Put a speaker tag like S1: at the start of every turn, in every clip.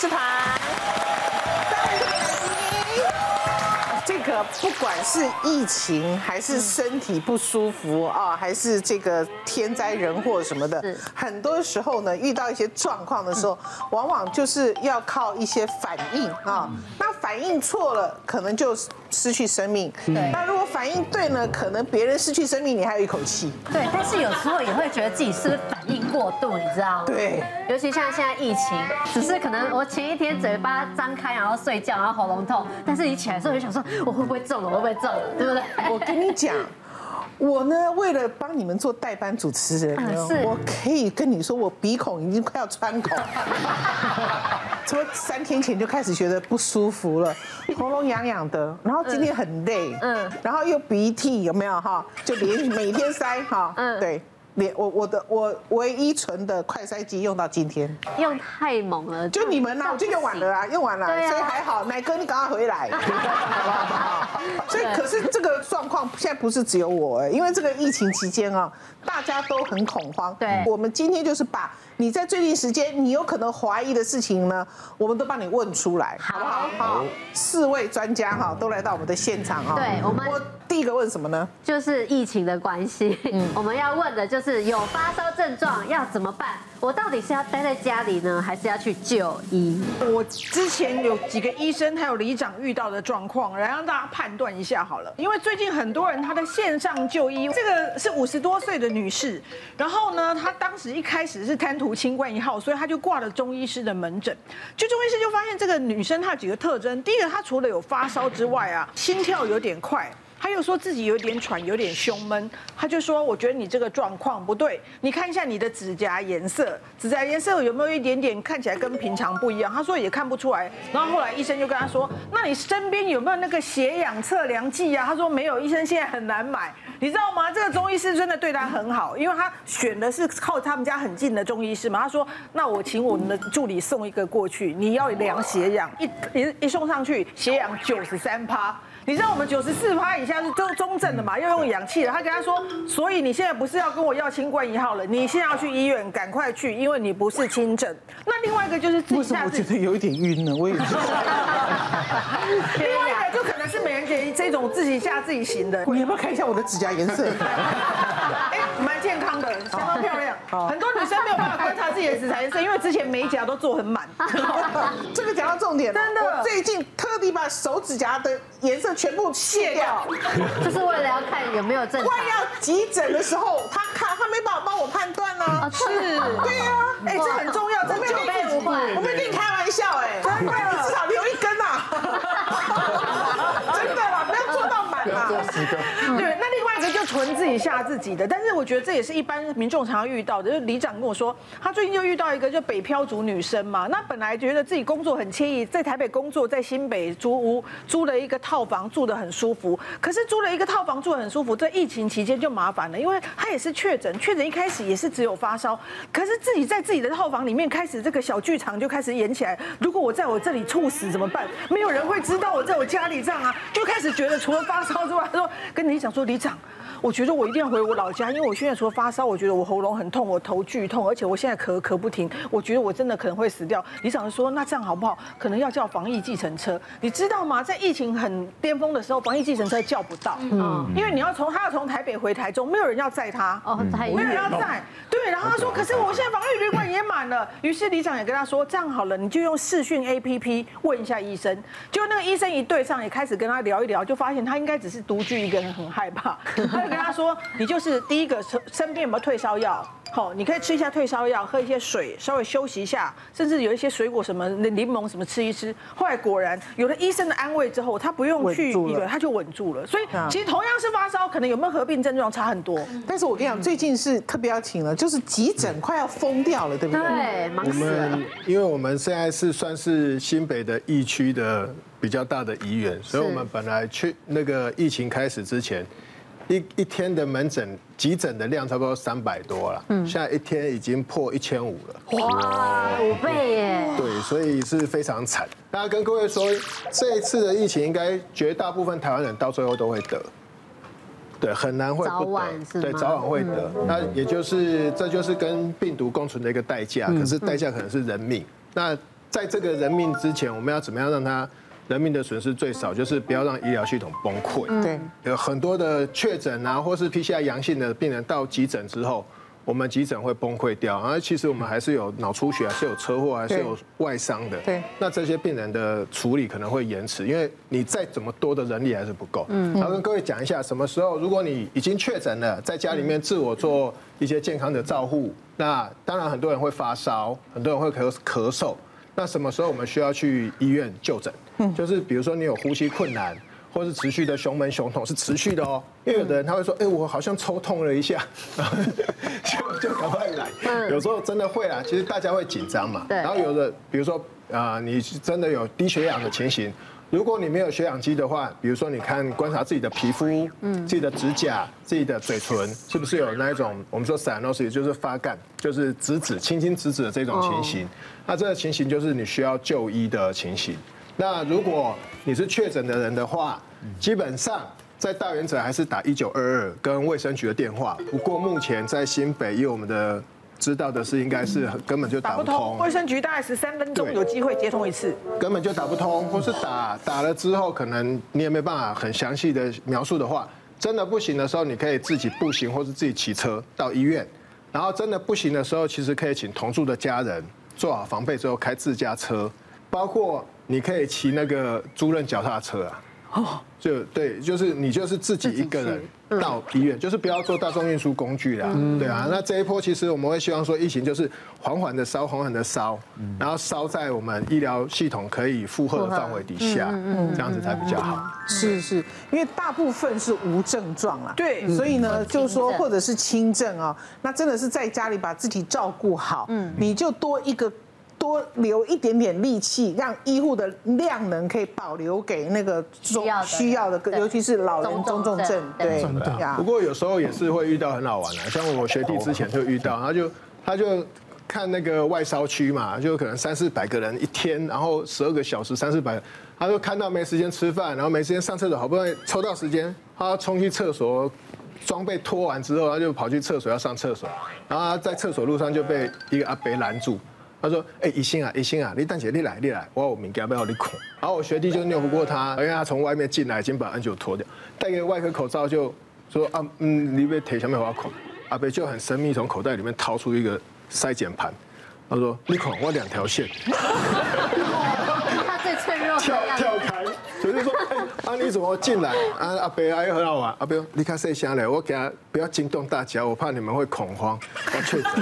S1: 士团。这个不管是疫情还是身体不舒服啊，还是这个天灾人祸什么的，很多时候呢，遇到一些状况的时候，往往就是要靠一些反应啊。那反应错了，可能就失去生命。那如果反应对呢，可能别人失去生命，你还有一口气。
S2: 对，但是有时候也会觉得自己是不是反应过度，你知道吗？
S1: 对。
S2: 尤其像现在疫情，只是可能我前一天嘴巴张开，然后睡觉，然后喉咙痛，但是你起来的时候就想说。我会不会中了？我会不会中了？对不对？
S1: 我跟你讲，我呢，为了帮你们做代班主持人，我可以跟你说，我鼻孔已经快要穿孔，从三天前就开始觉得不舒服了，喉咙痒痒的，然后今天很累，嗯，然后又鼻涕，有没有哈？就连续每天塞哈，嗯，对。我我的我唯一存的快筛机用到今天，
S2: 用太猛了，
S1: 就你们呢，我就用完了啊，用完了，所以还好，奶哥你赶快回来，好不好？所以可是这个状况现在不是只有我，因为这个疫情期间啊，大家都很恐慌。对，我们今天就是把你在最近时间你有可能怀疑的事情呢，我们都帮你问出来，好不好？好，四位专家哈都来到我们的现场啊。
S2: 对，我们我
S1: 第一个问什么呢？
S2: 就是疫情的关系，嗯，我们要问的就。是有发烧症状要怎么办？我到底是要待在家里呢，还是要去就医？
S3: 我之前有几个医生还有里长遇到的状况，来让大家判断一下好了。因为最近很多人他在线上就医，这个是五十多岁的女士，然后呢，她当时一开始是贪图清冠一号，所以她就挂了中医师的门诊。就中医师就发现这个女生她有几个特征，第一个她除了有发烧之外啊，心跳有点快。他又说自己有点喘，有点胸闷。他就说：“我觉得你这个状况不对，你看一下你的指甲颜色，指甲颜色有没有一点点看起来跟平常不一样？”他说也看不出来。然后后来医生就跟他说：“那你身边有没有那个血氧测量计啊？”他说没有，医生现在很难买，你知道吗？这个中医师真的对他很好，因为他选的是靠他们家很近的中医师嘛。他说：“那我请我们的助理送一个过去，你要量血氧，一一一送上去，血氧九十三趴。”你知道我们九十四趴以下是中中症的嘛？要用氧气的。他跟他说，所以你现在不是要跟我要新冠一号了，你现在要去医院，赶快去，因为你不是轻症。那另外一个就是自己下自己，
S1: 为什么我觉得有一点晕呢？我也是。
S3: 另外一个就可能是美人姐这种自己吓自己型的。
S1: 你要不要看一下我的指甲颜色？
S3: 健康的，相当漂亮。很多女生没有办法观察自己的指甲颜色，因为之前美甲都做很满。
S1: 这个讲到重点，真的，我最近特地把手指甲的颜色全部卸掉，
S2: 就是为了要看有没有症状。
S1: 快要急诊的时候，他看他没办法帮我判断呢。
S2: 是，
S3: 对呀，哎，这很重要，真的。
S2: 准备不会，
S1: 我没跟你开玩笑，哎，真的，至少留一根呐。真的啦，不要做到满 嘛。
S3: 对，那纯自己吓自己的，但是我觉得这也是一般民众常常遇到的。就是里长跟我说，他最近就遇到一个就北漂族女生嘛，那本来觉得自己工作很惬意，在台北工作，在新北租屋租了一个套房，住得很舒服。可是租了一个套房住得很舒服，在疫情期间就麻烦了，因为他也是确诊，确诊一开始也是只有发烧，可是自己在自己的套房里面开始这个小剧场就开始演起来。如果我在我这里猝死怎么办？没有人会知道我在我家里这样啊，就开始觉得除了发烧之外，他说跟里长说，里长。我觉得我一定要回我老家，因为我现在除了发烧，我觉得我喉咙很痛，我头剧痛，而且我现在咳咳不停。我觉得我真的可能会死掉。李长说，那这样好不好？可能要叫防疫计程车，你知道吗？在疫情很巅峰的时候，防疫计程车叫不到，嗯，因为你要从他要从台北回台中，没有人要载他，哦，没有人要载，对。然后他说，可是我现在防疫旅馆也满了。于是李长也跟他说，这样好了，你就用视讯 APP 问一下医生。就那个医生一对上，也开始跟他聊一聊，就发现他应该只是独居一个人，很害怕。跟他说，你就是第一个身身边有没有退烧药？好，你可以吃一下退烧药，喝一些水，稍微休息一下，甚至有一些水果什么柠檬什么吃一吃。后来果然有了医生的安慰之后，他不用去一个，他就稳住了。所以其实同样是发烧，可能有没有合并症状差很多。
S1: 但是我跟你讲，最近是特别要请了，就是急诊快要疯掉了，对不对？
S2: 对，
S4: 我们因为我们现在是算是新北的疫区的比较大的医院，所以我们本来去那个疫情开始之前。一一天的门诊急诊的量差不多三百多了，嗯，现在一天已经破一千五了，
S2: 哇，五倍耶！
S4: 对，所以是非常惨。大家跟各位说，这一次的疫情应该绝大部分台湾人到最后都会得，对，很难会不得，对，早晚会得。那也就是这就是跟病毒共存的一个代价，可是代价可能是人命。那在这个人命之前，我们要怎么样让他人民的损失最少？就是不要让医疗系统崩溃。
S1: 对，
S4: 有很多的确诊啊，或是 PCR 阳性的病人到急诊之后。我们急诊会崩溃掉，而其实我们还是有脑出血，还是有车祸，还是有外伤的。
S1: 对，
S4: 那这些病人的处理可能会延迟，因为你再怎么多的人力还是不够。嗯，然后跟各位讲一下，什么时候如果你已经确诊了，在家里面自我做一些健康的照护，那当然很多人会发烧，很多人会咳咳嗽，那什么时候我们需要去医院就诊？嗯，就是比如说你有呼吸困难。或是持续的胸闷、胸痛是持续的哦，因为有的人他会说，哎，我好像抽痛了一下，然 后就就赶快来。有时候真的会啊，其实大家会紧张嘛。然后有的，比如说啊，你真的有低血氧的情形，如果你没有血氧机的话，比如说你看观察自己的皮肤、自己的指甲、自己的嘴唇，是不是有那一种我们说 cyanosis，就是发干，就是紫紫、青青紫紫的这种情形？那这个情形就是你需要就医的情形。那如果你是确诊的人的话，基本上在大原则还是打一九二二跟卫生局的电话。不过目前在新北，以我们的知道的是，应该是根本就打不通。
S3: 卫生局大概十三分钟有机会接通一次，
S4: 根本就打不通，或是打打了之后，可能你也没办法很详细的描述的话，真的不行的时候，你可以自己步行或是自己骑车到医院。然后真的不行的时候，其实可以请同住的家人做好防备之后开自家车，包括。你可以骑那个租赁脚踏车啊，哦，就对，就是你就是自己一个人到医院，就是不要坐大众运输工具啦，对啊。那这一波其实我们会希望说，疫情就是缓缓的烧，缓缓的烧，然后烧在我们医疗系统可以负荷的范围底下，这样子才比较好。
S1: 是是，因为大部分是无症状啦，
S3: 对，
S1: 所以呢，就是说或者是轻症啊，那真的是在家里把自己照顾好，嗯，你就多一个。多留一点点力气，让医护的量能可以保留给那个需要需要的，尤其是老人中重症。对，
S4: 不过有时候也是会遇到很好玩的，像我学弟之前就遇到，他就他就看那个外烧区嘛，就可能三四百个人一天，然后十二个小时三四百，他就看到没时间吃饭，然后没时间上厕所，好不容易抽到时间，他要冲去厕所，装备脱完之后，他就跑去厕所要上厕所，然后他在厕所路上就被一个阿伯拦住。他说：“哎，医生啊，医生啊，你等下你来，你来，我有物件要你看。”然后我学弟就拗不过他，因为他从外面进来，已经把 N 九脱掉，戴个外科口罩，就说：“啊，嗯，你别提什么话看。”阿伯就很神秘从口袋里面掏出一个筛检盘，他说：“你看，我两条线。”
S2: 他最脆弱。
S4: 的样子就说：“哎，啊你怎么进来？啊阿伯啊又很好玩。阿伯，你看谁先来？我给他不要惊动大家，我怕你们会恐慌。”我确诊。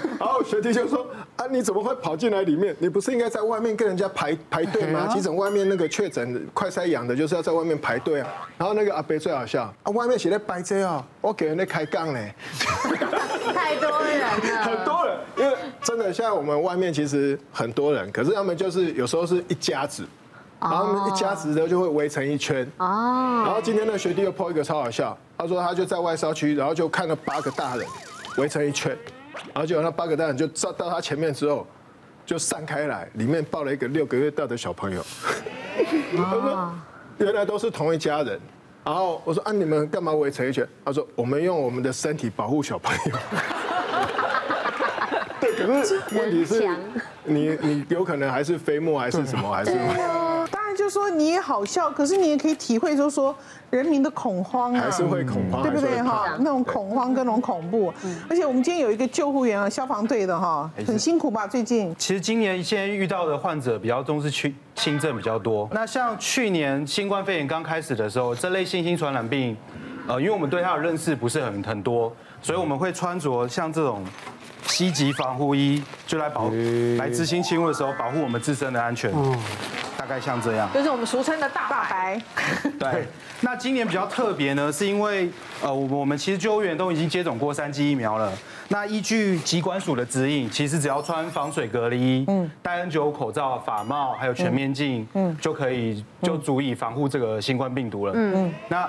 S4: 然后学弟就说。啊！你怎么会跑进来里面？你不是应该在外面跟人家排排队吗？急诊外面那个确诊快筛阳的，就是要在外面排队啊。然后那个阿伯最好笑啊，外面写的白车啊，我给人家开杠呢。
S2: 太多人了。
S4: 很多人，因为真的现在我们外面其实很多人，可是他们就是有时候是一家子，然后他们一家子的就会围成一圈。哦。然后今天那个学弟又 po 一个超好笑，他说他就在外烧区，然后就看了八个大人围成一圈。然后就那八个大人就站到他前面之后，就散开来，里面抱了一个六个月大的小朋友。他说：“原来都是同一家人。”然后我说：“啊，你们干嘛围成一圈？”他说：“我们用我们的身体保护小朋友。”对，可是问题是，你你有可能还是飞沫还是什么还是？
S1: 就说你也好笑，可是你也可以体会，就是说人民的恐慌啊，
S4: 还是会恐慌，
S1: 对不对哈？那种恐慌跟那种恐怖，而且我们今天有一个救护员啊，消防队的哈，很辛苦吧？最近
S5: 其实今年现在遇到的患者比较重是轻轻症比较多。那像去年新冠肺炎刚开始的时候，这类新型传染病，呃，因为我们对它的认识不是很很多，所以我们会穿着像这种西级防护衣，就来保来执行勤务的时候保护我们自身的安全。大概像这样，
S3: 就是我们俗称的大白。
S5: 对，那今年比较特别呢，是因为呃，我我们其实救护员都已经接种过三剂疫苗了。那依据疾管署的指引，其实只要穿防水隔离衣，嗯，戴 N95 口罩、发帽，还有全面镜，嗯，就可以就足以防护这个新冠病毒了。嗯嗯。那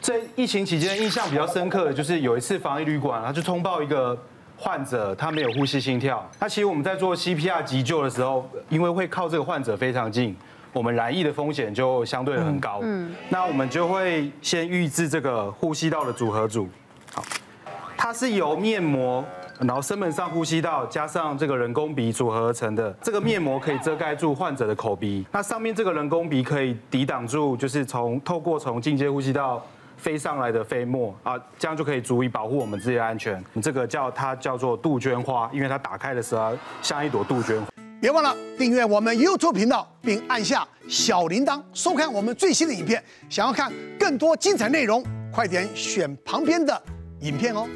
S5: 这疫情期间印象比较深刻的就是有一次防疫旅馆，他就通报一个。患者他没有呼吸心跳，那其实我们在做 CPR 急救的时候，因为会靠这个患者非常近，我们染疫的风险就相对很高。嗯，那我们就会先预置这个呼吸道的组合组。好，它是由面膜然后声门上呼吸道加上这个人工鼻组合而成的。这个面膜可以遮盖住患者的口鼻，那上面这个人工鼻可以抵挡住，就是从透过从进阶呼吸道飞上来的飞沫啊，这样就可以足以保护我们自己的安全。这个叫它叫做杜鹃花，因为它打开的时候像一朵杜鹃。
S6: 别忘了订阅我们 YouTube 频道，并按下小铃铛，收看我们最新的影片。想要看更多精彩内容，快点选旁边的影片哦。